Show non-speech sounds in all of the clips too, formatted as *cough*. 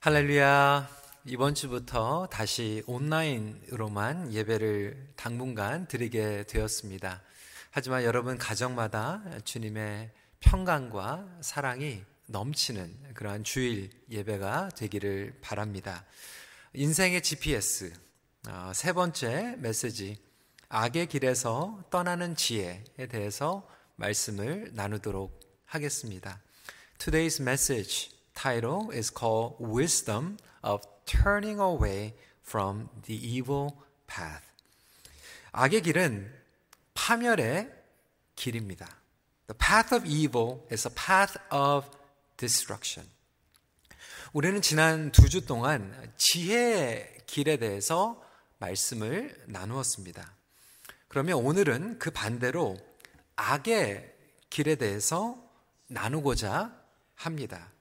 할렐루야. 이번 주부터 다시 온라인으로만 예배를 당분간 드리게 되었습니다. 하지만 여러분 가정마다 주님의 평강과 사랑이 넘치는 그러한 주일 예배가 되기를 바랍니다. 인생의 GPS 어, 세 번째 메시지 악의 길에서 떠나는 지혜에 대해서 말씀을 나누도록 하겠습니다. Today's message title is called Wisdom of Turning Away from the Evil Path. 악의 길은 파멸의 길입니다. The path of evil is a path of destruction. 우리는 지난 두 주 동안 지혜의 길에 대해서 말씀을 나누었습니다. 그러면 오늘은 그 반대로 악의 길에 대해서 나누고자 합니다.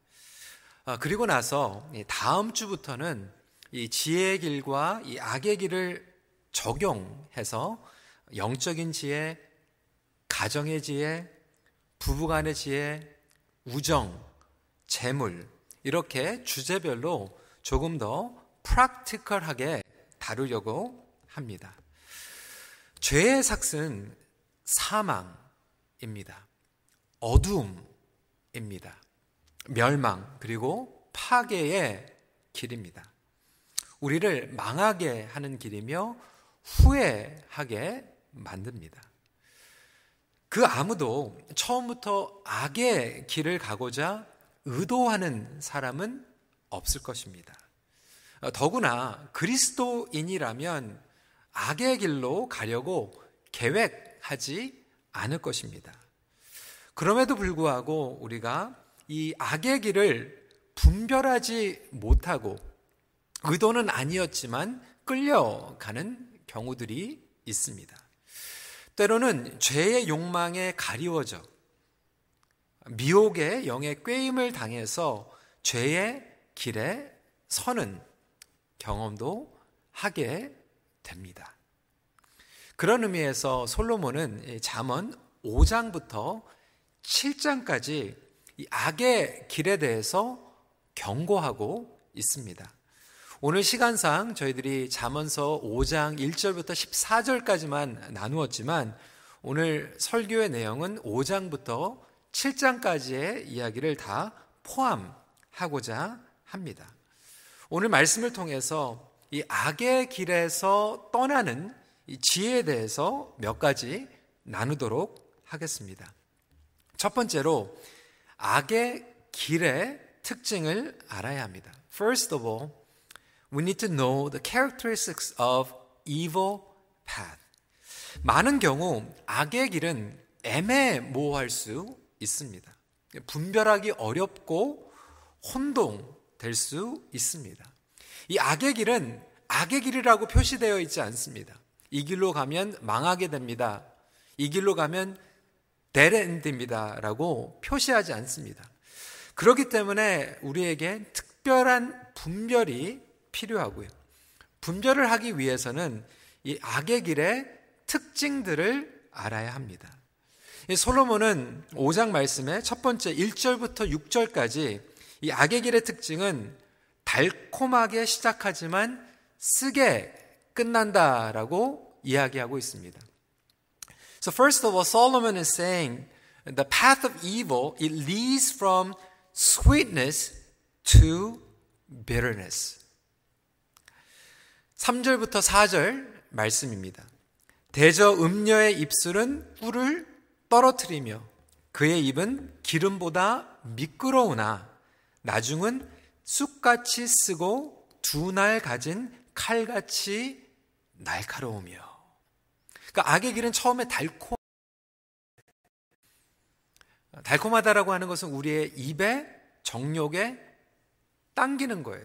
아, 그리고 나서 다음 주부터는 이 지혜의 길과 이 악의 길을 적용해서 영적인 지혜, 가정의 지혜, 부부간의 지혜, 우정, 재물 이렇게 주제별로 조금 더 프랙티컬하게 다루려고 합니다. 죄의 삭은 사망입니다. 어둠입니다. 멸망 그리고 파괴의 길입니다. 우리를 망하게 하는 길이며 후회하게 만듭니다. 그 아무도 처음부터 악의 길을 가고자 의도하는 사람은 없을 것입니다. 더구나 그리스도인이라면 악의 길로 가려고 계획하지 않을 것입니다. 그럼에도 불구하고 우리가 이 악의 길을 분별하지 못하고 의도는 아니었지만 끌려가는 경우들이 있습니다. 때로는 죄의 욕망에 가리워져 미혹의 영의 꾀임을 당해서 죄의 길에 서는 경험도 하게 됩니다. 그런 의미에서 솔로몬은 잠언 5장부터 7장까지 이 악의 길에 대해서 경고하고 있습니다. 오늘 시간상 저희들이 잠언서 5장 1절부터 14절까지만 나누었지만 오늘 설교의 내용은 5장부터 7장까지의 이야기를 다 포함하고자 합니다. 오늘 말씀을 통해서 이 악의 길에서 떠나는 이 지혜에 대해서 몇 가지 나누도록 하겠습니다. 첫 번째로 악의 길의 특징을 알아야 합니다. First of all, we need to know the characteristics of evil path. 많은 경우 악의 길은 애매모호할 수 있습니다. 분별하기 어렵고 혼동될 수 있습니다. 이 악의 길은 악의 길이라고 표시되어 있지 않습니다. 이 길로 가면 망하게 됩니다. 이 길로 가면 데렌드입니다라고 표시하지 않습니다. 그렇기 때문에 우리에게 특별한 분별이 필요하고요. 분별을 하기 위해서는 이 악의 길의 특징들을 알아야 합니다. 솔로몬은 5장 말씀의 첫 번째 1절부터 6절까지 이 악의 길의 특징은 달콤하게 시작하지만 쓰게 끝난다라고 이야기하고 있습니다. So first of all, Solomon is saying the path of evil, it leads from sweetness to bitterness. 3절부터 4절 말씀입니다. 대저 음녀의 입술은 꿀을 떨어뜨리며 그의 입은 기름보다 미끄러우나 나중은 쑥같이 쓰고 두 날 가진 칼같이 날카로우며 그러니까 악의 길은 처음에 달콤 달콤하다라고 하는 것은 우리의 입에 정욕에 당기는 거예요.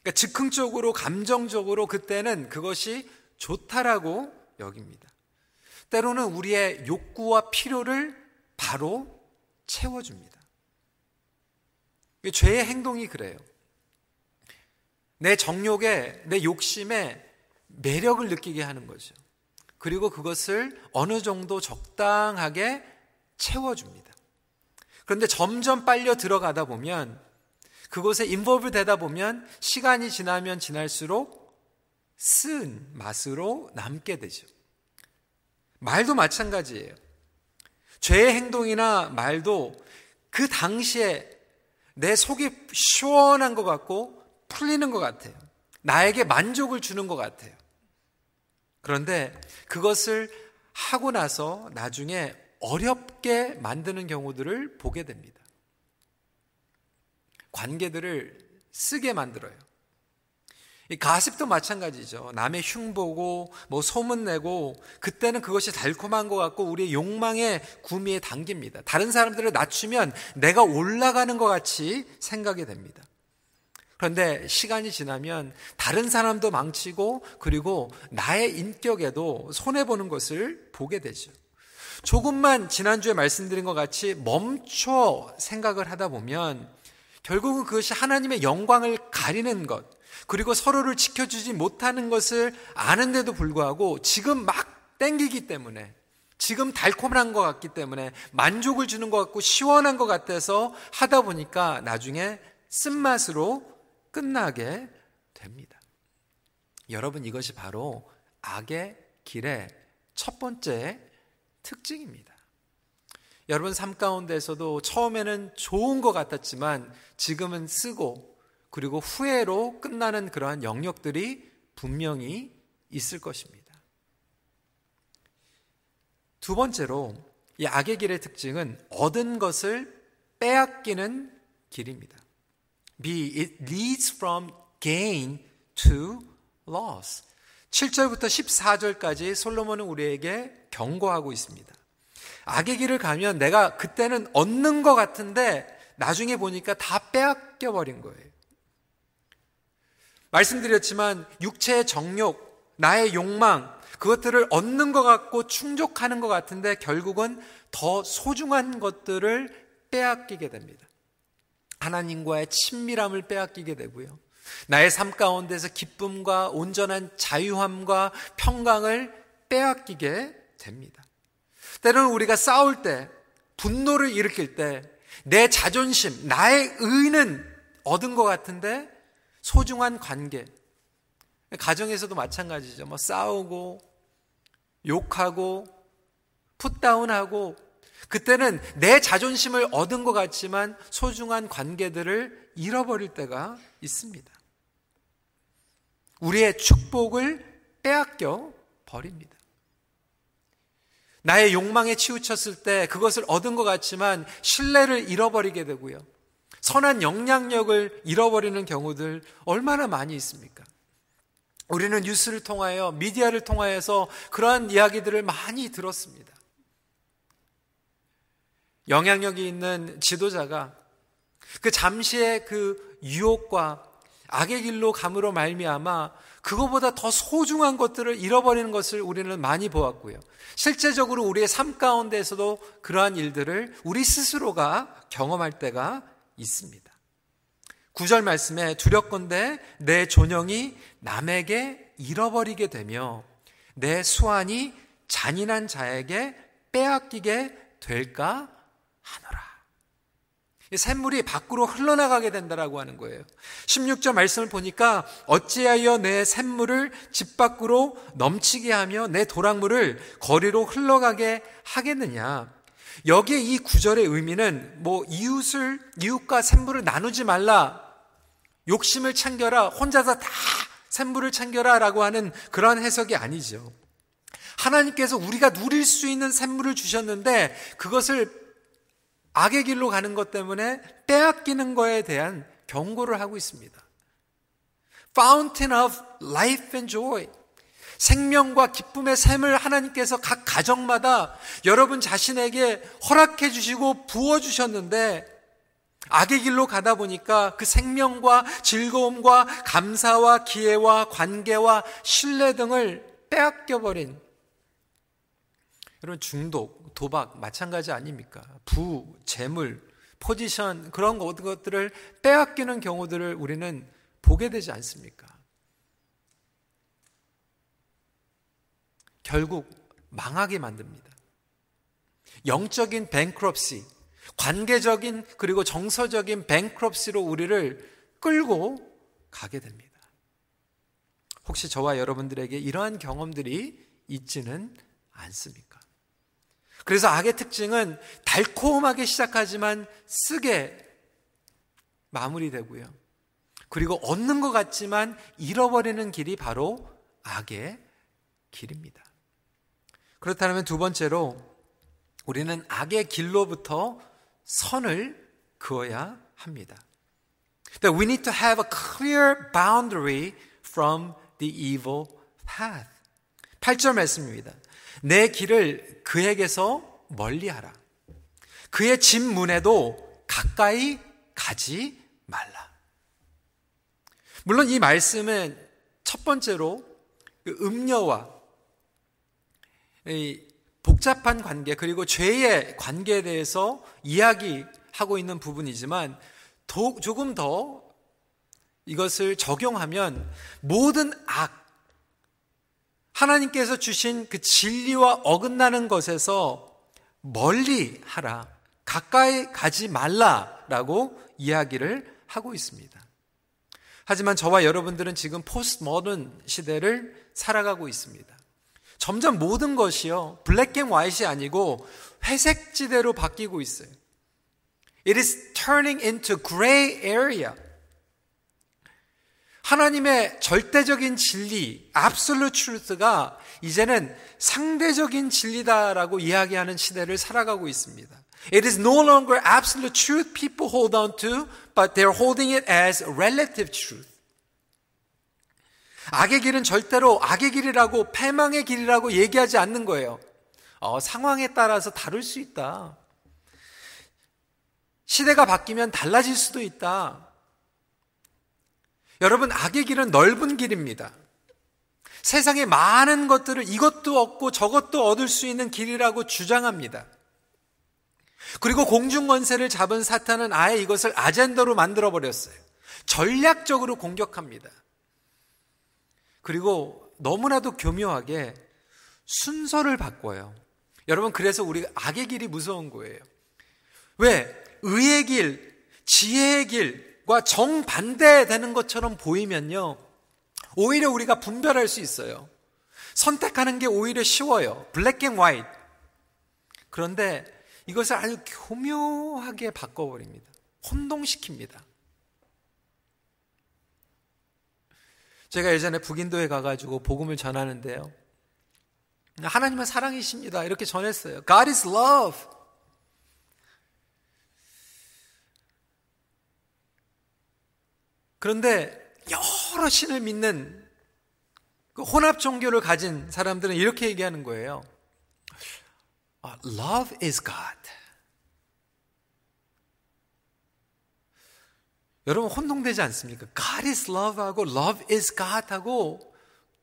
그러니까 즉흥적으로 감정적으로 그때는 그것이 좋다라고 여깁니다. 때로는 우리의 욕구와 필요를 바로 채워줍니다. 죄의 행동이 그래요. 내 정욕에, 내 욕심에 매력을 느끼게 하는 거죠. 그리고 그것을 어느 정도 적당하게 채워줍니다. 그런데 점점 빨려 들어가다 보면 그곳에 인볼브 되다 보면 시간이 지나면 지날수록 쓴 맛으로 남게 되죠. 말도 마찬가지예요. 죄의 행동이나 말도 그 당시에 내 속이 시원한 것 같고 풀리는 것 같아요. 나에게 만족을 주는 것 같아요. 그런데 그것을 하고 나서 나중에 어렵게 만드는 경우들을 보게 됩니다. 관계들을 쓰게 만들어요. 이 가십도 마찬가지죠. 남의 흉보고 뭐 소문내고 그때는 그것이 달콤한 것 같고 우리의 욕망의 구미에 당깁니다. 다른 사람들을 낮추면 내가 올라가는 것 같이 생각이 됩니다. 그런데 시간이 지나면 다른 사람도 망치고 그리고 나의 인격에도 손해보는 것을 보게 되죠. 조금만 지난주에 말씀드린 것 같이 멈춰 생각을 하다 보면 결국은 그것이 하나님의 영광을 가리는 것, 그리고 서로를 지켜주지 못하는 것을 아는데도 불구하고 지금 막 땡기기 때문에 지금 달콤한 것 같기 때문에 만족을 주는 것 같고 시원한 것 같아서 하다 보니까 나중에 쓴맛으로 끝나게 됩니다. 여러분 이것이 바로 악의 길의 첫 번째 특징입니다. 여러분 삶 가운데서도 처음에는 좋은 것 같았지만 지금은 쓰고 그리고 후회로 끝나는 그러한 영역들이 분명히 있을 것입니다. 두 번째로 이 악의 길의 특징은 얻은 것을 빼앗기는 길입니다. B. It leads from gain to loss. 7절부터 14절까지 솔로몬은 우리에게 경고하고 있습니다. 악의 길을 가면 내가 그때는 얻는 것 같은데 나중에 보니까 다 빼앗겨 버린 거예요. 말씀드렸지만 육체의 정욕, 나의 욕망, 그것들을 얻는 것 같고 충족하는 것 같은데 결국은 더 소중한 것들을 빼앗기게 됩니다. 하나님과의 친밀함을 빼앗기게 되고요. 나의 삶 가운데서 기쁨과 온전한 자유함과 평강을 빼앗기게 됩니다. 때로는 우리가 싸울 때, 분노를 일으킬 때, 내 자존심, 나의 의는 얻은 것 같은데 소중한 관계, 가정에서도 마찬가지죠. 뭐 싸우고, 욕하고, 풋다운하고, 그때는 내 자존심을 얻은 것 같지만 소중한 관계들을 잃어버릴 때가 있습니다. 우리의 축복을 빼앗겨 버립니다. 나의 욕망에 치우쳤을 때 그것을 얻은 것 같지만 신뢰를 잃어버리게 되고요. 선한 영향력을 잃어버리는 경우들 얼마나 많이 있습니까? 우리는 뉴스를 통하여 미디어를 통하여서 그러한 이야기들을 많이 들었습니다. 영향력이 있는 지도자가 그 잠시의 그 유혹과 악의 길로 감으로 말미암아 그거보다 더 소중한 것들을 잃어버리는 것을 우리는 많이 보았고요. 실제적으로 우리의 삶 가운데에서도 그러한 일들을 우리 스스로가 경험할 때가 있습니다. 구절 말씀에 두렵건대 내 존영이 남에게 잃어버리게 되며 내 수완이 잔인한 자에게 빼앗기게 될까 하노라. 샘물이 밖으로 흘러나가게 된다라고 하는 거예요. 16절 말씀을 보니까 어찌하여 내 샘물을 집 밖으로 넘치게 하며 내 도랑물을 거리로 흘러가게 하겠느냐. 여기에 이 구절의 의미는 뭐 이웃을 이웃과 샘물을 나누지 말라. 욕심을 챙겨라. 혼자서 다 샘물을 챙겨라라고 하는 그런 해석이 아니죠. 하나님께서 우리가 누릴 수 있는 샘물을 주셨는데 그것을 악의 길로 가는 것 때문에 빼앗기는 거에 대한 경고를 하고 있습니다. Fountain of life and joy. 생명과 기쁨의 샘을 하나님께서 각 가정마다 여러분 자신에게 허락해 주시고 부어 주셨는데 악의 길로 가다 보니까 그 생명과 즐거움과 감사와 기회와 관계와 신뢰 등을 빼앗겨 버린 여러분 중독, 도박 마찬가지 아닙니까? 부, 재물, 포지션 그런 것들을 빼앗기는 경우들을 우리는 보게 되지 않습니까? 결국 망하게 만듭니다. 영적인 뱅크럽시, 관계적인 그리고 정서적인 뱅크럽시로 우리를 끌고 가게 됩니다. 혹시 저와 여러분들에게 이러한 경험들이 있지는 않습니까? 그래서 악의 특징은 달콤하게 시작하지만 쓰게 마무리되고요. 그리고 얻는 것 같지만 잃어버리는 길이 바로 악의 길입니다. 그렇다면 두 번째로 우리는 악의 길로부터 선을 그어야 합니다. That we need to have a clear boundary from the evil path. 8절 말씀입니다. 내 길을 그에게서 멀리하라. 그의 집 문에도 가까이 가지 말라. 물론 이 말씀은 첫 번째로 그 음녀와 복잡한 관계 그리고 죄의 관계에 대해서 이야기하고 있는 부분이지만 도, 조금 더 이것을 적용하면 모든 악 하나님께서 주신 그 진리와 어긋나는 것에서 멀리 하라. 가까이 가지 말라라고 이야기를 하고 있습니다. 하지만 저와 여러분들은 지금 포스트 모던 시대를 살아가고 있습니다. 점점 모든 것이요, black and white이 아니고 회색 지대로 바뀌고 있어요. It is turning into gray area. 하나님의 절대적인 진리, absolute truth가 이제는 상대적인 진리다라고 이야기하는 시대를 살아가고 있습니다. It is no longer absolute truth people hold on to, but they're holding it as relative truth. 악의 길은 절대로 악의 길이라고 패망의 길이라고 얘기하지 않는 거예요. 어, 상황에 따라서 다를 수 있다. 시대가 바뀌면 달라질 수도 있다. 여러분, 악의 길은 넓은 길입니다. 세상에 많은 것들을 이것도 얻고 저것도 얻을 수 있는 길이라고 주장합니다. 그리고 공중권세를 잡은 사탄은 아예 이것을 agenda로 만들어 버렸어요. 전략적으로 공격합니다. 그리고 너무나도 교묘하게 순서를 바꿔요. 여러분, 그래서 우리가 악의 길이 무서운 거예요. 왜? 의의 길, 지혜의 길 과 정반대되는 것처럼 보이면요. 오히려 우리가 분별할 수 있어요. 선택하는 게 오히려 쉬워요. black and white. 그런데 이것을 아주 교묘하게 바꿔버립니다. 혼동시킵니다. 제가 예전에 북인도에 가가지고 복음을 전하는데요. 하나님은 사랑이십니다. 이렇게 전했어요. God is love. 그런데 여러 신을 믿는 그 혼합 종교를 가진 사람들은 이렇게 얘기하는 거예요. Love is God. 여러분 혼동되지 않습니까? God is love하고 love is God하고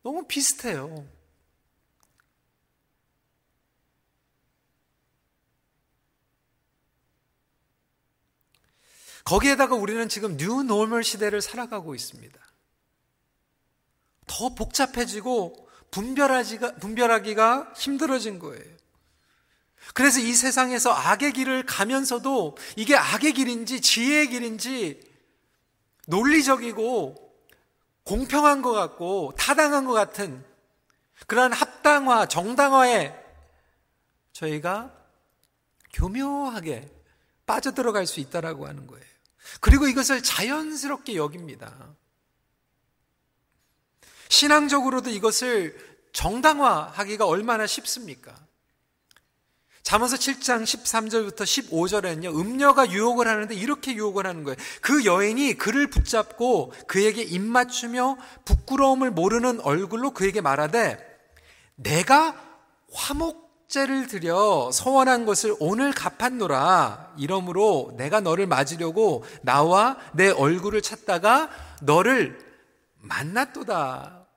너무 비슷해요. 거기에다가 우리는 지금 new normal 시대를 살아가고 있습니다. 더 복잡해지고 분별하기가, 분별하기가 힘들어진 거예요. 그래서 이 세상에서 악의 길을 가면서도 이게 악의 길인지 지혜의 길인지 논리적이고 공평한 것 같고 타당한 것 같은 그러한 합당화, 정당화에 저희가 교묘하게 빠져들어갈 수 있다라고 하는 거예요. 그리고 이것을 자연스럽게 여깁니다. 신앙적으로도 이것을 정당화하기가 얼마나 쉽습니까? 잠언서 7장 13절부터 15절에는요, 음녀가 유혹을 하는데 이렇게 유혹을 하는 거예요. 그 여인이 그를 붙잡고 그에게 입맞추며 부끄러움을 모르는 얼굴로 그에게 말하되, 내가 화목 제를 드려 서원한 것을 오늘 갚았노라. 이러므로 내가 너를 맞으려고 나와 내 얼굴을 찾다가 너를 만났도다.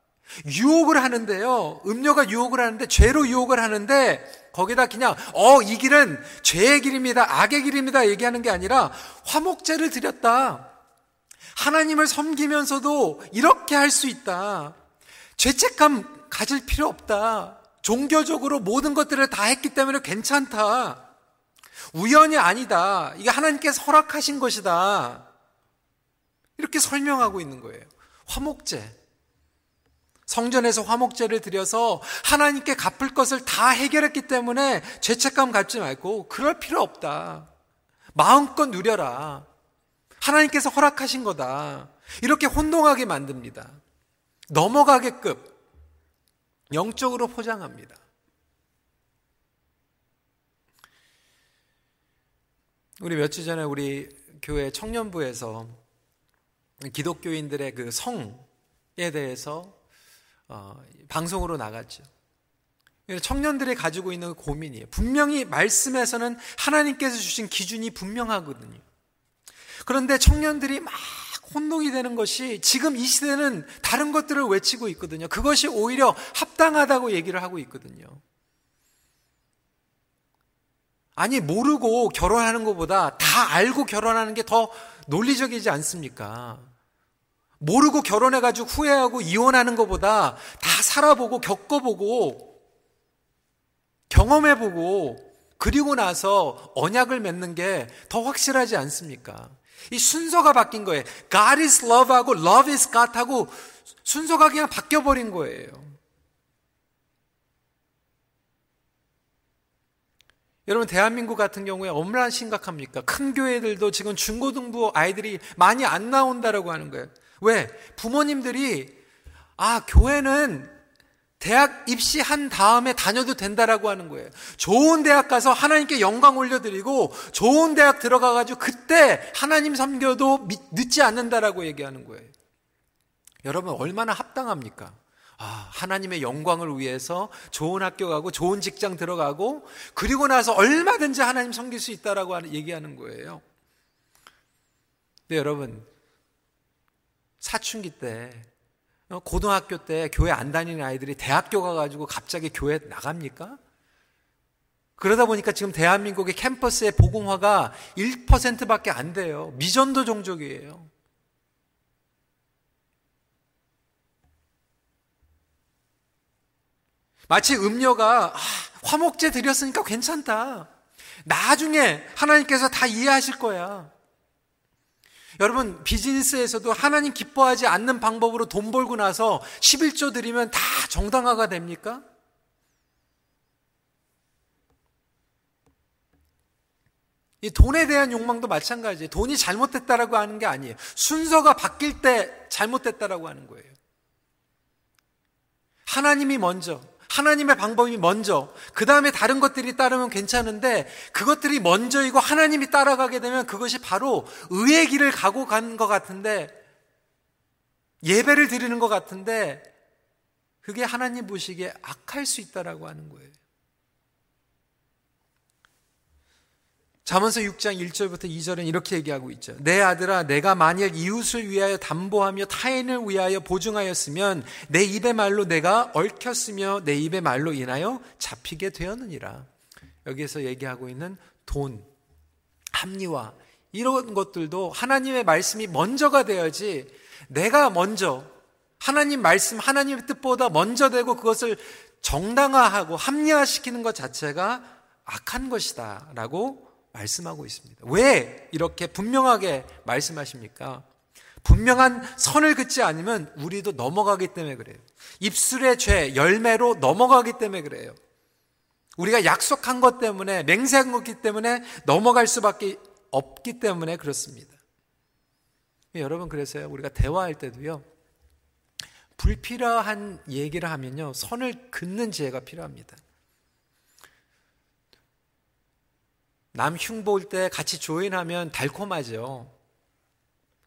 유혹을 하는데요. 음료가 유혹을 하는데 죄로 유혹을 하는데 거기다 그냥 어 이 길은 죄의 길입니다. 악의 길입니다. 얘기하는 게 아니라 화목제를 드렸다. 하나님을 섬기면서도 이렇게 할 수 있다. 죄책감 가질 필요 없다. 종교적으로 모든 것들을 다 했기 때문에 괜찮다. 우연이 아니다. 이게 하나님께서 허락하신 것이다. 이렇게 설명하고 있는 거예요. 화목제. 성전에서 화목제를 드려서 하나님께 갚을 것을 다 해결했기 때문에 죄책감 갖지 말고 그럴 필요 없다. 마음껏 누려라. 하나님께서 허락하신 거다. 이렇게 혼동하게 만듭니다. 넘어가게끔 영적으로 포장합니다. 우리 며칠 전에 우리 교회 청년부에서 기독교인들의 그 성에 대해서 어, 방송으로 나갔죠. 청년들이 가지고 있는 고민이에요. 분명히 말씀에서는 하나님께서 주신 기준이 분명하거든요. 그런데 청년들이 막 혼동이 되는 것이 지금 이 시대는 다른 것들을 외치고 있거든요. 그것이 오히려 합당하다고 얘기를 하고 있거든요. 아니, 모르고 결혼하는 것보다 다 알고 결혼하는 게 더 논리적이지 않습니까? 모르고 결혼해가지고 후회하고 이혼하는 것보다 다 살아보고 겪어보고 경험해보고 그리고 나서 언약을 맺는 게 더 확실하지 않습니까? 이 순서가 바뀐 거예요. God is love하고 love is God 하고 순서가 그냥 바뀌어버린 거예요. 여러분, 대한민국 같은 경우에 얼마나 심각합니까? 큰 교회들도 지금 중고등부 아이들이 많이 안 나온다라고 하는 거예요. 왜? 부모님들이, 아, 교회는 대학 입시한 다음에 다녀도 된다라고 하는 거예요. 좋은 대학 가서 하나님께 영광 올려드리고 좋은 대학 들어가가지고 그때 하나님 섬겨도 늦지 않는다라고 얘기하는 거예요. 여러분 얼마나 합당합니까? 아, 하나님의 영광을 위해서 좋은 학교 가고 좋은 직장 들어가고 그리고 나서 얼마든지 하나님 섬길 수 있다라고 얘기하는 거예요. 근데 여러분 사춘기 때 어, 고등학교 때 교회 안 다니는 아이들이 대학교 가가지고 갑자기 교회 나갑니까? 그러다 보니까 지금 대한민국의 캠퍼스의 복음화가 1%밖에 안 돼요. 미전도 종족이에요. 마치 음료가 아, 화목제 드렸으니까 괜찮다. 나중에 하나님께서 다 이해하실 거야. 여러분, 비즈니스에서도 하나님 기뻐하지 않는 방법으로 돈 벌고 나서 11조 드리면 다 정당화가 됩니까? 이 돈에 대한 욕망도 마찬가지예요. 돈이 잘못됐다라고 하는 게 아니에요. 순서가 바뀔 때 잘못됐다라고 하는 거예요. 하나님이 먼저 하나님의 방법이 먼저, 그 다음에 다른 것들이 따르면 괜찮은데, 그것들이 먼저이고 하나님이 따라가게 되면 그것이 바로 의의 길을 가고 가는 것 같은데, 예배를 드리는 것 같은데, 그게 하나님 보시기에 악할 수 있다라고 하는 거예요. 잠언서 6장 1절부터 2절은 이렇게 얘기하고 있죠. 내 아들아 내가 만일 이웃을 위하여 담보하며 타인을 위하여 보증하였으면 내 입의 말로 내가 얽혔으며 내 입의 말로 인하여 잡히게 되었느니라. 여기에서 얘기하고 있는 돈, 합리화 이런 것들도 하나님의 말씀이 먼저가 되어야지 내가 먼저 하나님 말씀, 하나님의 뜻보다 먼저 되고 그것을 정당화하고 합리화시키는 것 자체가 악한 것이다. 라고 말씀하고 있습니다. 왜 이렇게 분명하게 말씀하십니까? 분명한 선을 긋지 않으면 우리도 넘어가기 때문에 그래요. 입술의 죄, 열매로 넘어가기 때문에 그래요. 우리가 약속한 것 때문에, 맹세한 것기 때문에 넘어갈 수밖에 없기 때문에 그렇습니다. 여러분, 그래서요, 우리가 대화할 때도요, 불필요한 얘기를 하면요, 선을 긋는 지혜가 필요합니다. 남 흉볼 때 같이 조인하면 달콤하죠.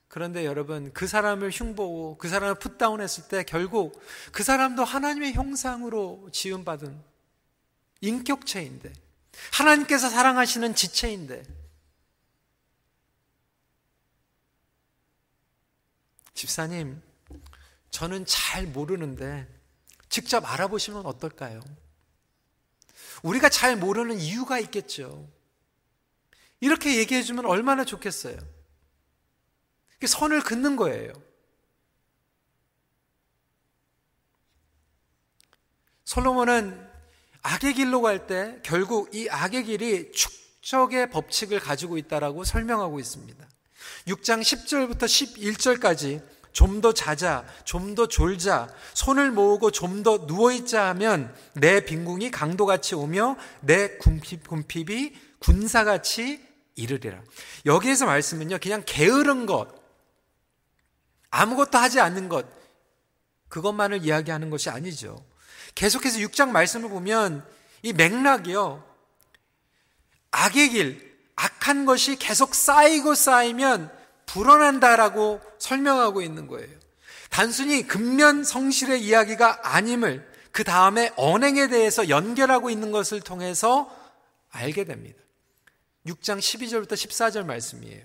그런데 여러분, 그 사람을 흉보고 그 사람을 풋다운 했을 때 결국 그 사람도 하나님의 형상으로 지음받은 인격체인데, 하나님께서 사랑하시는 지체인데, 집사님, 저는 잘 모르는데 직접 알아보시면 어떨까요? 우리가 잘 모르는 이유가 있겠죠. 이렇게 얘기해 주면 얼마나 좋겠어요. 선을 긋는 거예요. 솔로몬은 악의 길로 갈 때 결국 이 악의 길이 축 축적의 법칙을 가지고 있다라고 설명하고 있습니다. 6장 10절부터 11절까지 좀 더 자자, 좀 더 졸자, 손을 모으고 좀 더 누워있자 하면 내 빈궁이 강도같이 오며 내 군핍, 군핍이 군사같이 이르리라. 여기에서 말씀은요, 그냥 게으른 것, 아무것도 하지 않는 것, 그것만을 이야기하는 것이 아니죠. 계속해서 6장 말씀을 보면 이 맥락이요, 악의 길, 악한 것이 계속 쌓이고 쌓이면 불어난다라고 설명하고 있는 거예요. 단순히 근면 성실의 이야기가 아님을 그 다음에 언행에 대해서 연결하고 있는 것을 통해서 알게 됩니다. 6장 12절부터 14절 말씀이에요.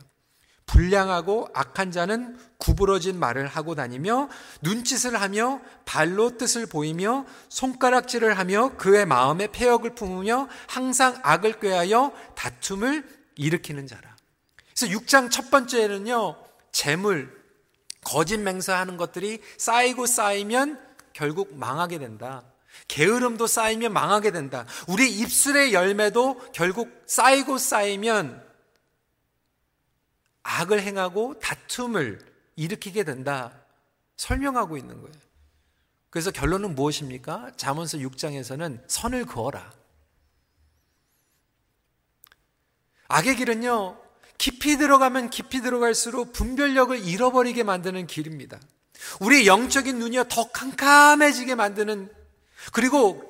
불량하고 악한 자는 구부러진 말을 하고 다니며 눈짓을 하며 발로 뜻을 보이며 손가락질을 하며 그의 마음에 폐역을 품으며 항상 악을 꾀하여 다툼을 일으키는 자라. 그래서 6장 첫 번째는요, 재물, 거짓 맹세하는 것들이 쌓이고 쌓이면 결국 망하게 된다. 게으름도 쌓이면 망하게 된다. 우리 입술의 열매도 결국 쌓이고 쌓이면 악을 행하고 다툼을 일으키게 된다. 설명하고 있는 거예요. 그래서 결론은 무엇입니까? 잠언서 6장에서는 선을 그어라. 악의 길은요, 깊이 들어가면 깊이 들어갈수록 분별력을 잃어버리게 만드는 길입니다. 우리 영적인 눈이 더 캄캄해지게 만드는 그리고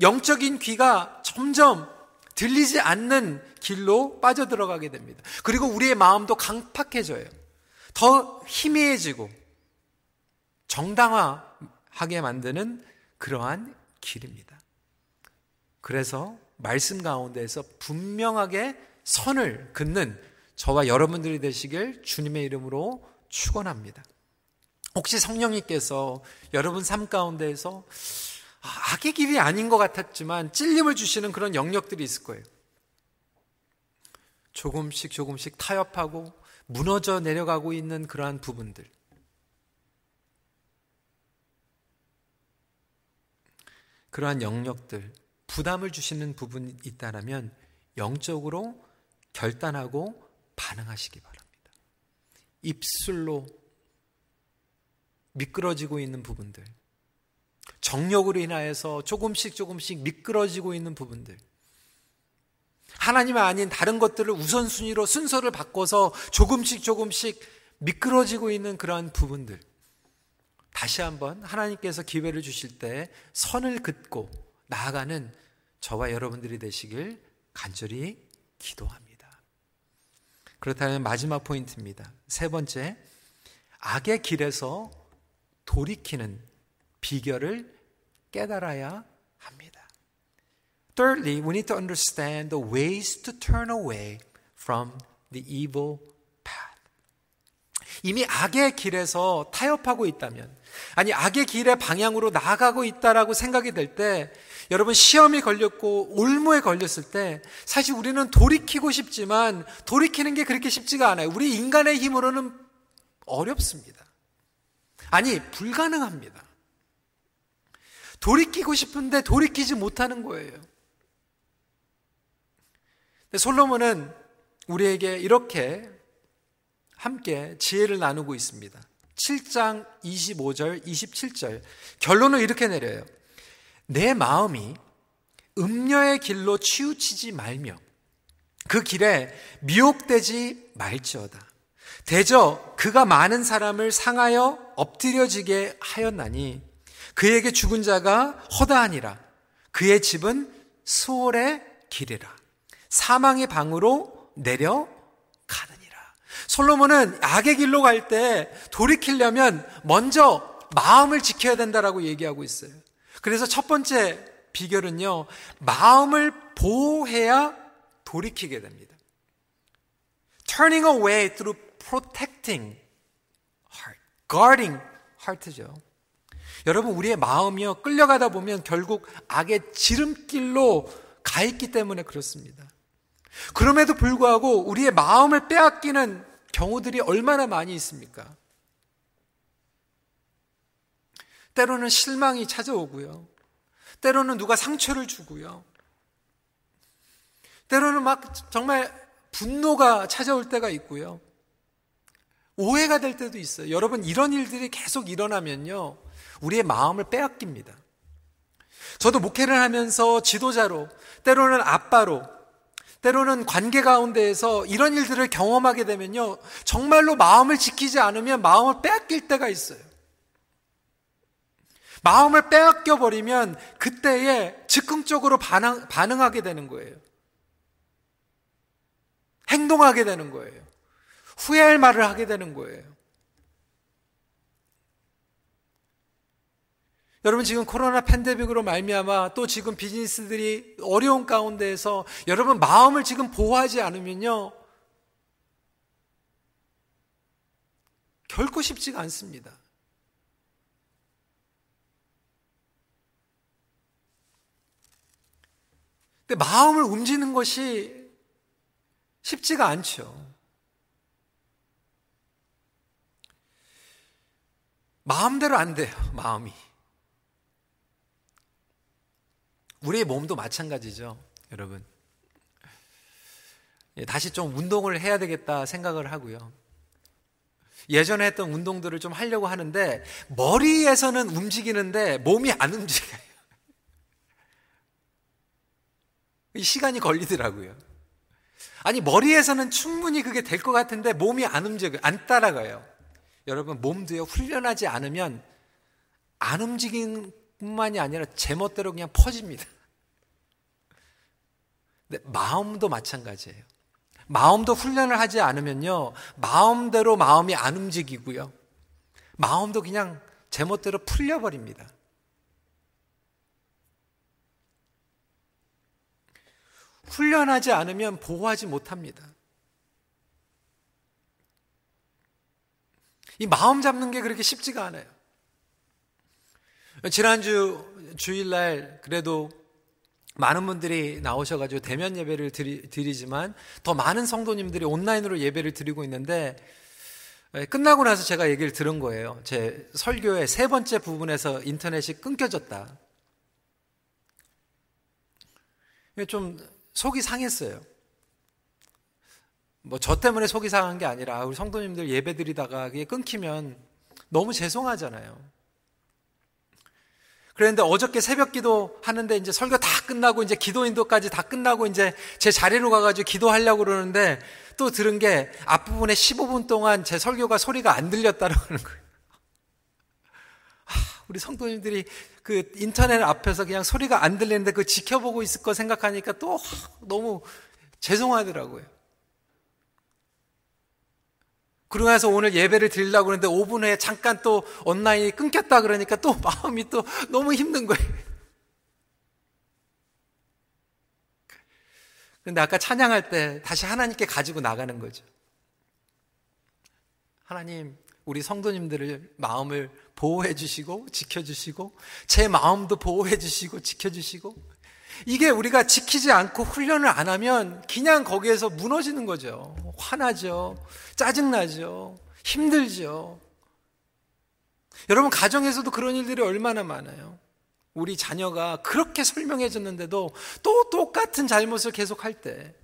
영적인 귀가 점점 들리지 않는 길로 빠져들어가게 됩니다. 그리고 우리의 마음도 강팍해져요. 더 희미해지고 정당화하게 만드는 그러한 길입니다. 그래서 말씀 가운데에서 분명하게 선을 긋는 저와 여러분들이 되시길 주님의 이름으로 축원합니다. 혹시 성령님께서 여러분 삶 가운데에서 아, 악의 길이 아닌 것 같았지만 찔림을 주시는 그런 영역들이 있을 거예요. 조금씩 조금씩 타협하고 무너져 내려가고 있는 그러한 부분들. 그러한 영역들, 부담을 주시는 부분이 있다면 영적으로 결단하고 반응하시기 바랍니다. 입술로 미끄러지고 있는 부분들, 정력으로 인하여서 조금씩 조금씩 미끄러지고 있는 부분들, 하나님 아닌 다른 것들을 우선순위로 순서를 바꿔서 조금씩 조금씩 미끄러지고 있는 그러한 부분들, 다시 한번 하나님께서 기회를 주실 때 선을 긋고 나아가는 저와 여러분들이 되시길 간절히 기도합니다. 그렇다면 마지막 포인트입니다. 세 번째, 악의 길에서 돌이키는 비결을 깨달아야 합니다. Thirdly, we need to understand the ways to turn away from the evil path. 이미 악의 길에서 타협하고 있다면, 아니, 악의 길의 방향으로 나아가고 있다라고 생각이 될 때, 여러분 시험이 걸렸고 올무에 걸렸을 때 사실 우리는 돌이키고 싶지만 돌이키는 게 그렇게 쉽지가 않아요. 우리 인간의 힘으로는 어렵습니다. 아니, 불가능합니다. 돌이키고 싶은데 돌이키지 못하는 거예요. 솔로몬은 우리에게 이렇게 함께 지혜를 나누고 있습니다. 7장 25절, 27절. 결론을 이렇게 내려요. 내 마음이 음녀의 길로 치우치지 말며 그 길에 미혹되지 말지어다. 대저 그가 많은 사람을 상하여 엎드려지게 하였나니 그에게 죽은 자가 허다하니라. 그의 집은 수월의 길이라. 사망의 방으로 내려가느니라. 솔로몬은 악의 길로 갈 때 돌이키려면 먼저 마음을 지켜야 된다라고 얘기하고 있어요. 그래서 첫 번째 비결은요, 마음을 보호해야 돌이키게 됩니다. Turning away through protecting heart, guarding heart죠. 여러분, 우리의 마음이요, 끌려가다 보면 결국 악의 지름길로 가 있기 때문에 그렇습니다. 그럼에도 불구하고 우리의 마음을 빼앗기는 경우들이 얼마나 많이 있습니까? 때로는 실망이 찾아오고요. 때로는 누가 상처를 주고요. 때로는 막 정말 분노가 찾아올 때가 있고요. 오해가 될 때도 있어요. 여러분, 이런 일들이 계속 일어나면요. 우리의 마음을 빼앗깁니다. 저도 목회를 하면서 지도자로, 때로는 아빠로, 때로는 관계 가운데에서 이런 일들을 경험하게 되면요. 정말로 마음을 지키지 않으면 마음을 빼앗길 때가 있어요. 마음을 빼앗겨 버리면 그때에 즉흥적으로 반응, 반응하게 되는 거예요. 행동하게 되는 거예요. 후회할 말을 하게 되는 거예요. 여러분 지금 코로나 팬데믹으로 말미암아 또 지금 비즈니스들이 어려운 가운데에서 여러분 마음을 지금 보호하지 않으면요 결코 쉽지가 않습니다. 근데 마음을 움직이는 것이 쉽지가 않죠. 마음대로 안 돼요, 마음이. 우리의 몸도 마찬가지죠, 여러분. 예, 다시 좀 운동을 해야 되겠다 생각을 하고요. 예전에 했던 운동들을 좀 하려고 하는데, 머리에서는 움직이는데 몸이 안 움직여요. 시간이 걸리더라고요. 아니, 머리에서는 충분히 그게 될 것 같은데 몸이 안 움직여요. 안 따라가요. 여러분 몸도요 훈련하지 않으면 안 움직이는 뿐만이 아니라 제멋대로 그냥 퍼집니다. 근데 마음도 마찬가지예요. 마음도 훈련을 하지 않으면요 마음대로 마음이 안 움직이고요 마음도 그냥 제멋대로 풀려버립니다. 훈련하지 않으면 보호하지 못합니다. 이 마음 잡는 게 그렇게 쉽지가 않아요. 지난주 주일날 그래도 많은 분들이 나오셔가지고 대면 예배를 드리, 지만더 많은 성도님들이 온라인으로 예배를 드리고 있는데 끝나고 나서 제가 얘기를 들은 거예요. 제 설교의 세 번째 부분에서 인터넷이 끊겨졌다. 좀 속이 상했어요. 뭐 저 때문에 속이 상한 게 아니라 우리 성도님들 예배 드리다가 그게 끊기면 너무 죄송하잖아요. 그런데 어저께 새벽 기도 하는데 이제 설교 다 끝나고 이제 기도 인도까지 다 끝나고 이제 제 자리로 가가지고 기도하려고 그러는데 또 들은 게 앞부분에 15분 동안 제 설교가 소리가 안 들렸다고 하는 거예요. 아, 우리 성도님들이 그 인터넷 앞에서 그냥 소리가 안 들리는데 그 지켜보고 있을 거 생각하니까 또 너무 죄송하더라고요. 그러고 나서 오늘 예배를 드리려고 그러는데 5분 후에 잠깐 또 온라인이 끊겼다 그러니까 또 *laughs* 마음이 또 너무 힘든 거예요. 근데 아까 찬양할 때 다시 하나님께 가지고 나가는 거죠. 하나님, 우리 성도님들을 마음을 보호해 주시고, 지켜 주시고, 제 마음도 보호해 주시고, 지켜 주시고, 이게 우리가 지키지 않고 훈련을 안 하면 그냥 거기에서 무너지는 거죠. 화나죠. 짜증나죠. 힘들죠. 여러분, 가정에서도 그런 일들이 얼마나 많아요. 우리 자녀가 그렇게 설명해 줬는데도 또 똑같은 잘못을 계속할 때.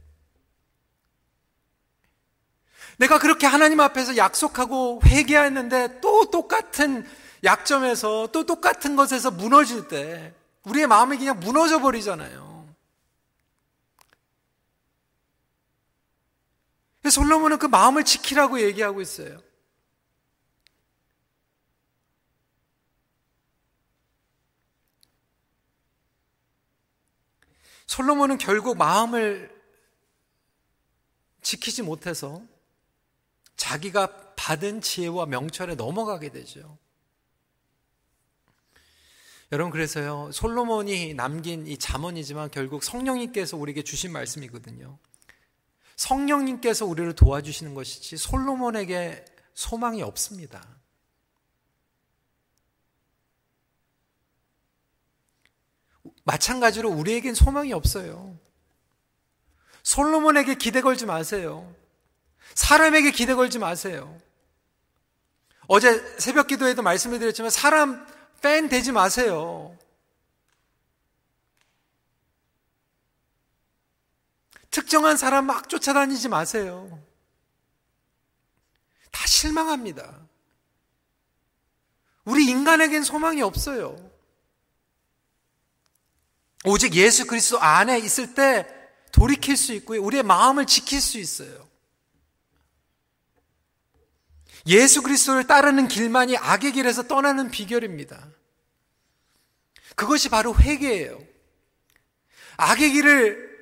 내가 그렇게 하나님 앞에서 약속하고 회개했는데 또 똑같은 약점에서 또 똑같은 것에서 무너질 때 우리의 마음이 그냥 무너져 버리잖아요. 솔로몬은 그 마음을 지키라고 얘기하고 있어요. 솔로몬은 결국 마음을 지키지 못해서 자기가 받은 지혜와 명철에 넘어가게 되죠. 여러분 그래서요 솔로몬이 남긴 이 잠언이지만 결국 성령님께서 우리에게 주신 말씀이거든요. 성령님께서 우리를 도와주시는 것이지 솔로몬에게 소망이 없습니다. 마찬가지로 우리에겐 소망이 없어요. 솔로몬에게 기대 걸지 마세요. 사람에게 기대 걸지 마세요. 어제 새벽 기도에도 말씀을 드렸지만 사람 팬 되지 마세요. 특정한 사람 막 쫓아다니지 마세요. 다 실망합니다. 우리 인간에겐 소망이 없어요. 오직 예수 그리스도 안에 있을 때 돌이킬 수 있고요. 우리의 마음을 지킬 수 있어요. 예수 그리스도를 따르는 길만이 악의 길에서 떠나는 비결입니다. 그것이 바로 회개예요. 악의 길을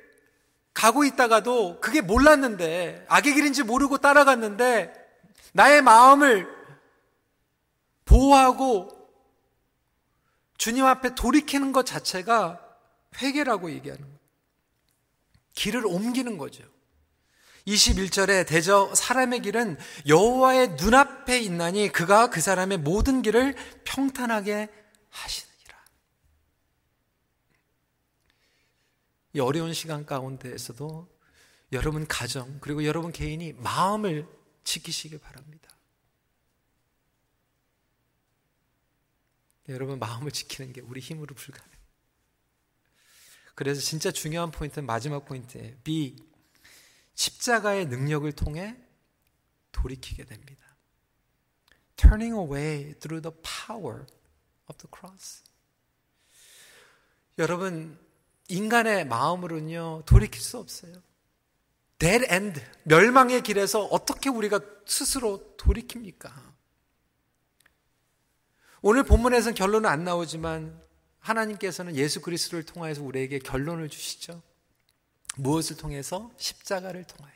가고 있다가도 그게 몰랐는데 악의 길인지 모르고 따라갔는데 나의 마음을 보호하고 주님 앞에 돌이키는 것 자체가 회개라고 얘기하는 거예요. 길을 옮기는 거죠. 21절에 대저 사람의 길은 여호와의 눈앞에 있나니 그가 그 사람의 모든 길을 평탄하게 하시느니라. 이 어려운 시간 가운데에서도 여러분 가정 그리고 여러분 개인이 마음을 지키시길 바랍니다. 여러분 마음을 지키는 게 우리 힘으로 불가능. 그래서 진짜 중요한 포인트는 마지막 포인트예요. B 십자가의 능력을 통해 돌이키게 됩니다. Turning away through the power of the cross. 여러분, 인간의 마음으로는요, 돌이킬 수 없어요. dead end, 멸망의 길에서 어떻게 우리가 스스로 돌이킵니까? 오늘 본문에서는 결론은 안 나오지만 하나님께서는 예수 그리스도를 통하여서 우리에게 결론을 주시죠. 무엇을 통해서? 십자가를 통하여.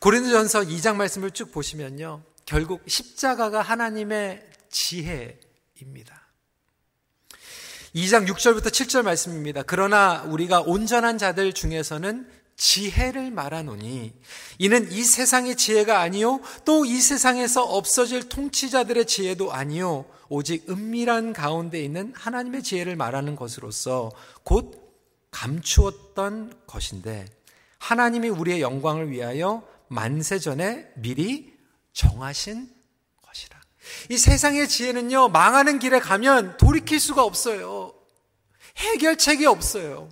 고린도전서 2장 말씀을 쭉 보시면요. 결국 십자가가 하나님의 지혜입니다. 2장 6절부터 7절 말씀입니다. 그러나 우리가 온전한 자들 중에서는 지혜를 말하노니 이는 이 세상의 지혜가 아니요 또 이 세상에서 없어질 통치자들의 지혜도 아니요 오직 은밀한 가운데 있는 하나님의 지혜를 말하는 것으로서 곧 감추었던 것인데 하나님이 우리의 영광을 위하여 만세 전에 미리 정하신 것이라. 이 세상의 지혜는요, 망하는 길에 가면 돌이킬 수가 없어요. 해결책이 없어요.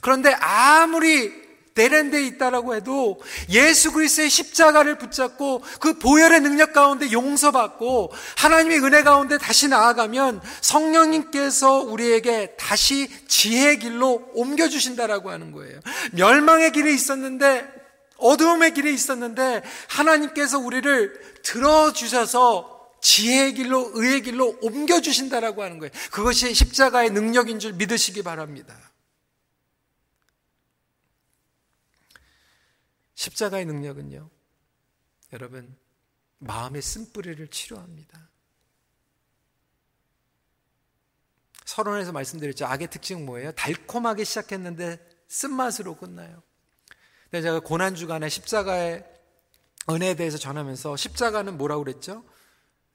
그런데 아무리 데렌데 있다라고 해도 예수 그리스도의 십자가를 붙잡고 그 보혈의 능력 가운데 용서받고 하나님의 은혜 가운데 다시 나아가면 성령님께서 우리에게 다시 지혜의 길로 옮겨 주신다라고 하는 거예요. 멸망의 길에 있었는데 어두움의 길에 있었는데 하나님께서 우리를 들어 주셔서 지혜의 길로 의의 길로 옮겨 주신다라고 하는 거예요. 그것이 십자가의 능력인 줄 믿으시기 바랍니다. 십자가의 능력은요, 여러분, 마음의 쓴뿌리를 치료합니다. 서론에서 말씀드렸죠. 악의 특징 뭐예요? 달콤하게 시작했는데 쓴맛으로 끝나요. 근데 제가 고난주간에 십자가의 은혜에 대해서 전하면서 십자가는 뭐라고 그랬죠?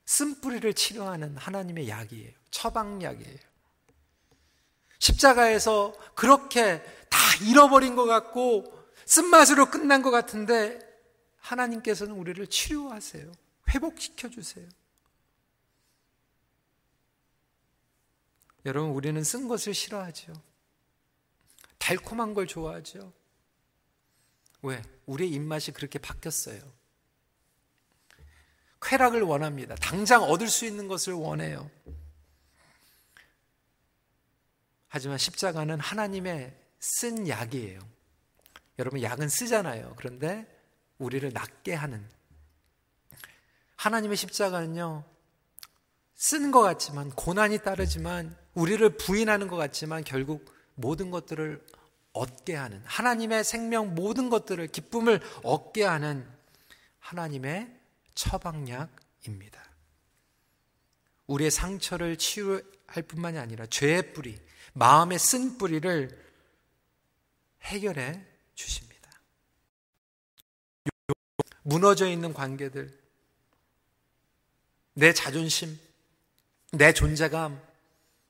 쓴뿌리를 치료하는 하나님의 약이에요. 처방약이에요. 십자가에서 그렇게 다 잃어버린 것 같고 쓴맛으로 끝난 것 같은데 하나님께서는 우리를 치료하세요. 회복시켜 주세요. 여러분, 우리는 쓴 것을 싫어하죠. 달콤한 걸 좋아하죠. 왜? 우리의 입맛이 그렇게 바뀌었어요. 쾌락을 원합니다. 당장 얻을 수 있는 것을 원해요. 하지만 십자가는 하나님의 쓴 약이에요. 여러분 약은 쓰잖아요. 그런데 우리를 낫게 하는 하나님의 십자가는요. 쓰는 것 같지만 고난이 따르지만 우리를 부인하는 것 같지만 결국 모든 것들을 얻게 하는 하나님의 생명 모든 것들을 기쁨을 얻게 하는 하나님의 처방약입니다. 우리의 상처를 치유할 뿐만이 아니라 죄의 뿌리, 마음의 쓴 뿌리를 해결해 주십니다. 무너져 있는 관계들, 내 자존심, 내 존재감,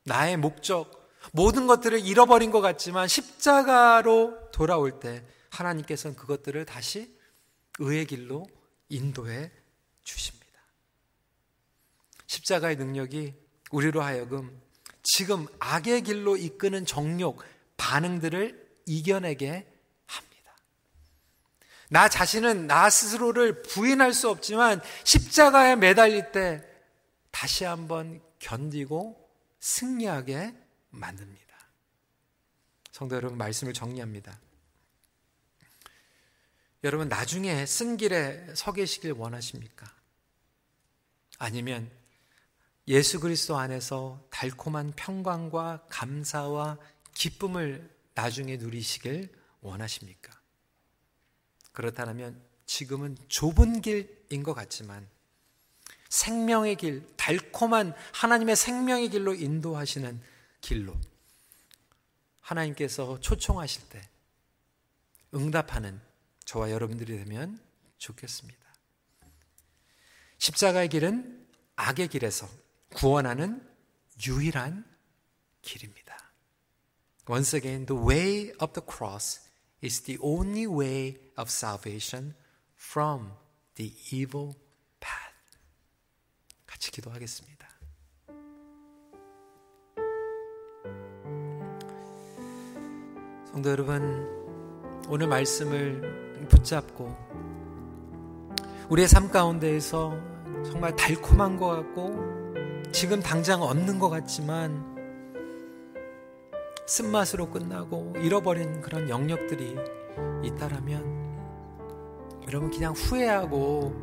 나의 목적, 모든 것들을 잃어버린 것 같지만 십자가로 돌아올 때 하나님께서는 그것들을 다시 의의 길로 인도해 주십니다. 십자가의 능력이 우리로 하여금 지금 악의 길로 이끄는 정욕, 반응들을 이겨내게. 나 자신은 나 스스로를 부인할 수 없지만 십자가에 매달릴 때 다시 한번 견디고 승리하게 만듭니다. 성도 여러분, 말씀을 정리합니다. 여러분, 나중에 쓴 길에 서 계시길 원하십니까? 아니면 예수 그리스도 안에서 달콤한 평강과 감사와 기쁨을 나중에 누리시길 원하십니까? 그렇다면 지금은 좁은 길인 것 같지만 생명의 길, 달콤한 하나님의 생명의 길로 인도하시는 길로 하나님께서 초청하실 때 응답하는 저와 여러분들이 되면 좋겠습니다. 십자가의 길은 악의 길에서 구원하는 유일한 길입니다. Once again, the way of the cross is the only way of salvation from the evil path. 같이 기도하겠습니다. 성도 여러분, 오늘 말씀을 붙잡고 우리의 삶 가운데에서 정말 달콤한 것 같고 지금 당장 얻는 것 같지만 쓴맛으로 끝나고 잃어버린 그런 영역들이 있다라면 여러분 그냥 후회하고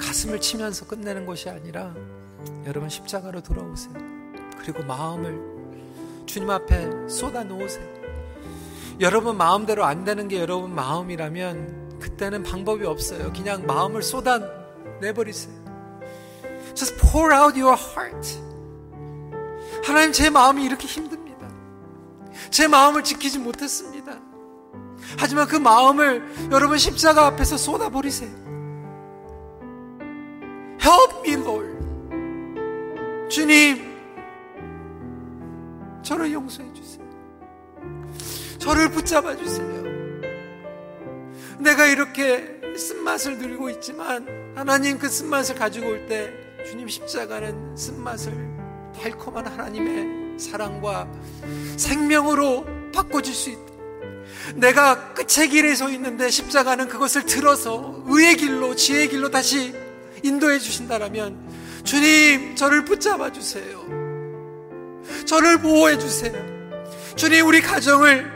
가슴을 치면서 끝내는 것이 아니라 여러분 십자가로 돌아오세요. 그리고 마음을 주님 앞에 쏟아 놓으세요. 여러분 마음대로 안 되는 게 여러분 마음이라면 그때는 방법이 없어요. 그냥 마음을 쏟아 내버리세요. Just pour out your heart. 하나님 제 마음이 이렇게 힘듭니다. 제 마음을 지키지 못했습니다. 하지만 그 마음을 여러분 십자가 앞에서 쏟아버리세요. Help me, Lord. 주님, 저를 용서해 주세요. 저를 붙잡아 주세요. 내가 이렇게 쓴맛을 누리고 있지만 하나님 그 쓴맛을 가지고 올 때 주님 십자가는 쓴맛을 달콤한 하나님의 사랑과 생명으로 바꿔줄 수 있다. 내가 끝의 길에 서 있는데 십자가는 그것을 들어서 의의 길로, 지혜의 길로 다시 인도해 주신다라면 주님, 저를 붙잡아 주세요. 저를 보호해 주세요. 주님, 우리 가정을,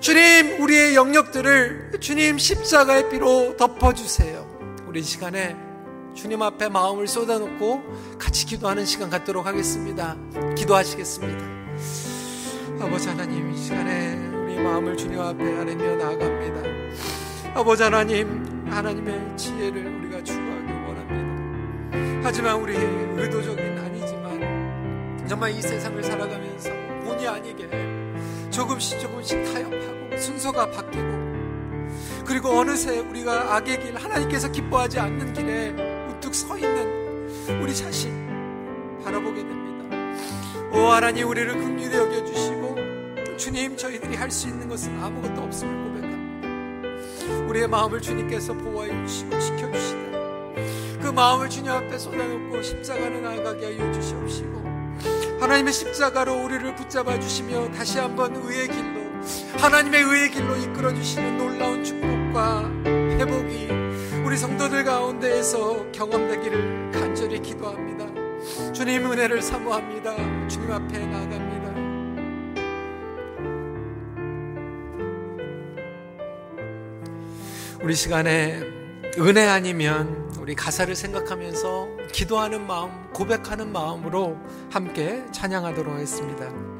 주님, 우리의 영역들을 주님 십자가의 피로 덮어 주세요. 우리 시간에 주님 앞에 마음을 쏟아놓고 같이 기도하는 시간 갖도록 하겠습니다. 기도하시겠습니다. 아버지 하나님, 이 시간에 우리 마음을 주님 앞에 아뢰며 나아갑니다. 아버지 하나님, 하나님의 지혜를 우리가 추구하기 원합니다. 하지만 우리의 의도적인 아니지만 정말 이 세상을 살아가면서 본의 아니게 조금씩 조금씩 타협하고 순서가 바뀌고 그리고 어느새 우리가 악의 길 하나님께서 기뻐하지 않는 길에 우뚝 서 있는 우리 자신 바라보게 됩니다. 오 하나님 우리를 긍휼히 여겨 주시고 주님 저희들이 할 수 있는 것은 아무것도 없음을 고백합니다. 우리의 마음을 주님께서 보호해 주시고 지켜 주시다. 그 마음을 주님 앞에 쏟아놓고 십자가를 나아가게 하여 주시옵시고 하나님의 십자가로 우리를 붙잡아 주시며 다시 한번 의의 길로 하나님의 의의 길로 이끌어 주시는 놀라운 축복과 회복이 우리 성도들 가운데에서 경험되기를 간절히 기도합니다. 주님 은혜를 사모합니다. 주님 앞에 나아갑니다. 우리 시간에 은혜 아니면 우리 가사를 생각하면서 기도하는 마음, 고백하는 마음으로 함께 찬양하도록 하겠습니다.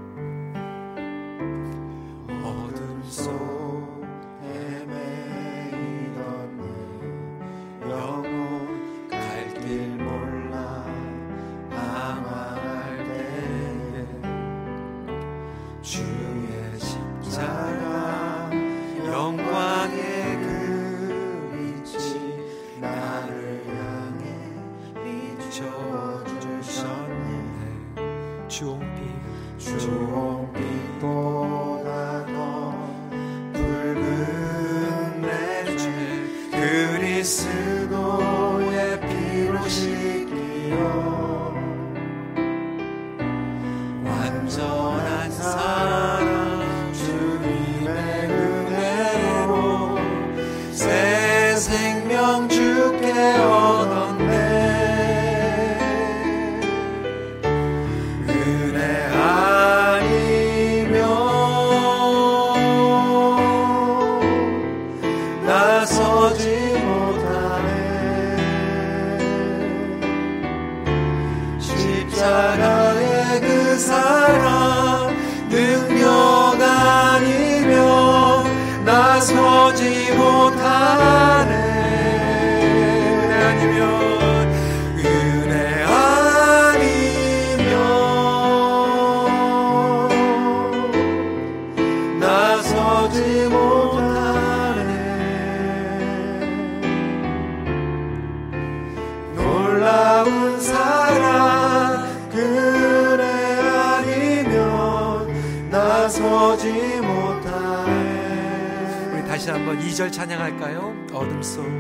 찬양할까요? 어둠 속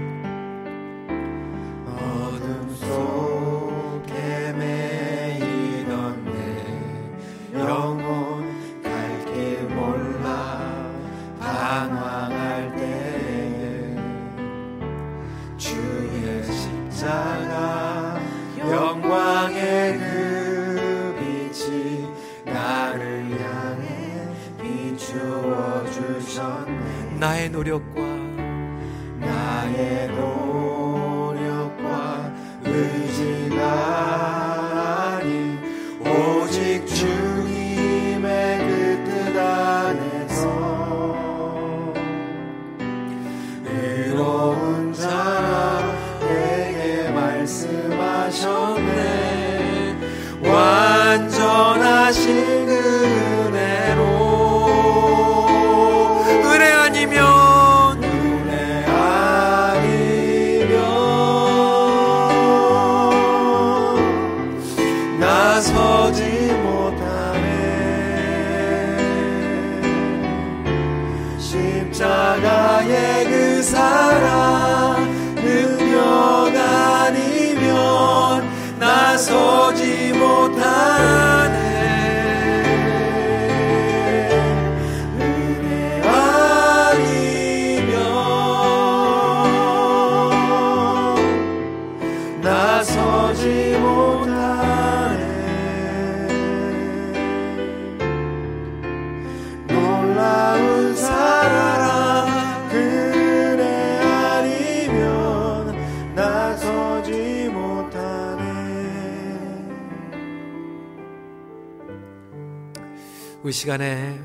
시간에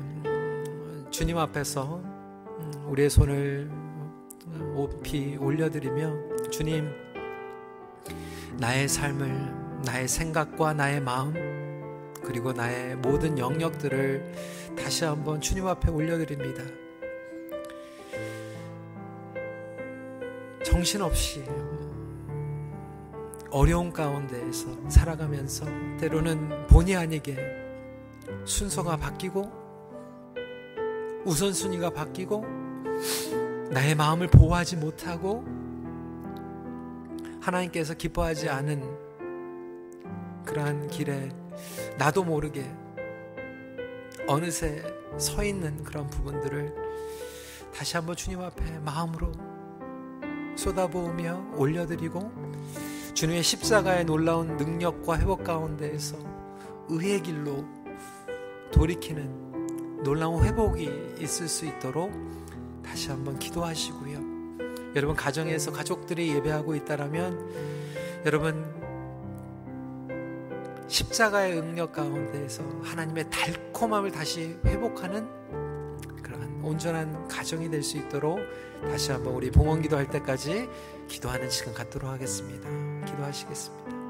주님 앞에서 우리의 손을 높이 올려드리며 주님 나의 삶을 나의 생각과 나의 마음 그리고 나의 모든 영역들을 다시 한번 주님 앞에 올려드립니다. 정신없이 어려운 가운데에서 살아가면서 때로는 본의 아니게 순서가 바뀌고 우선순위가 바뀌고 나의 마음을 보호하지 못하고 하나님께서 기뻐하지 않은 그러한 길에 나도 모르게 어느새 서 있는 그런 부분들을 다시 한번 주님 앞에 마음으로 쏟아부으며 올려드리고 주님의 십자가의 놀라운 능력과 회복 가운데에서 의의 길로 돌이키는 놀라운 회복이 있을 수 있도록 다시 한번 기도하시고요. 여러분 가정에서 가족들이 예배하고 있다라면 여러분 십자가의 응력 가운데에서 하나님의 달콤함을 다시 회복하는 그러한 온전한 가정이 될 수 있도록 다시 한번 우리 봉헌 기도할 때까지 기도하는 시간 갖도록 하겠습니다. 기도하시겠습니다.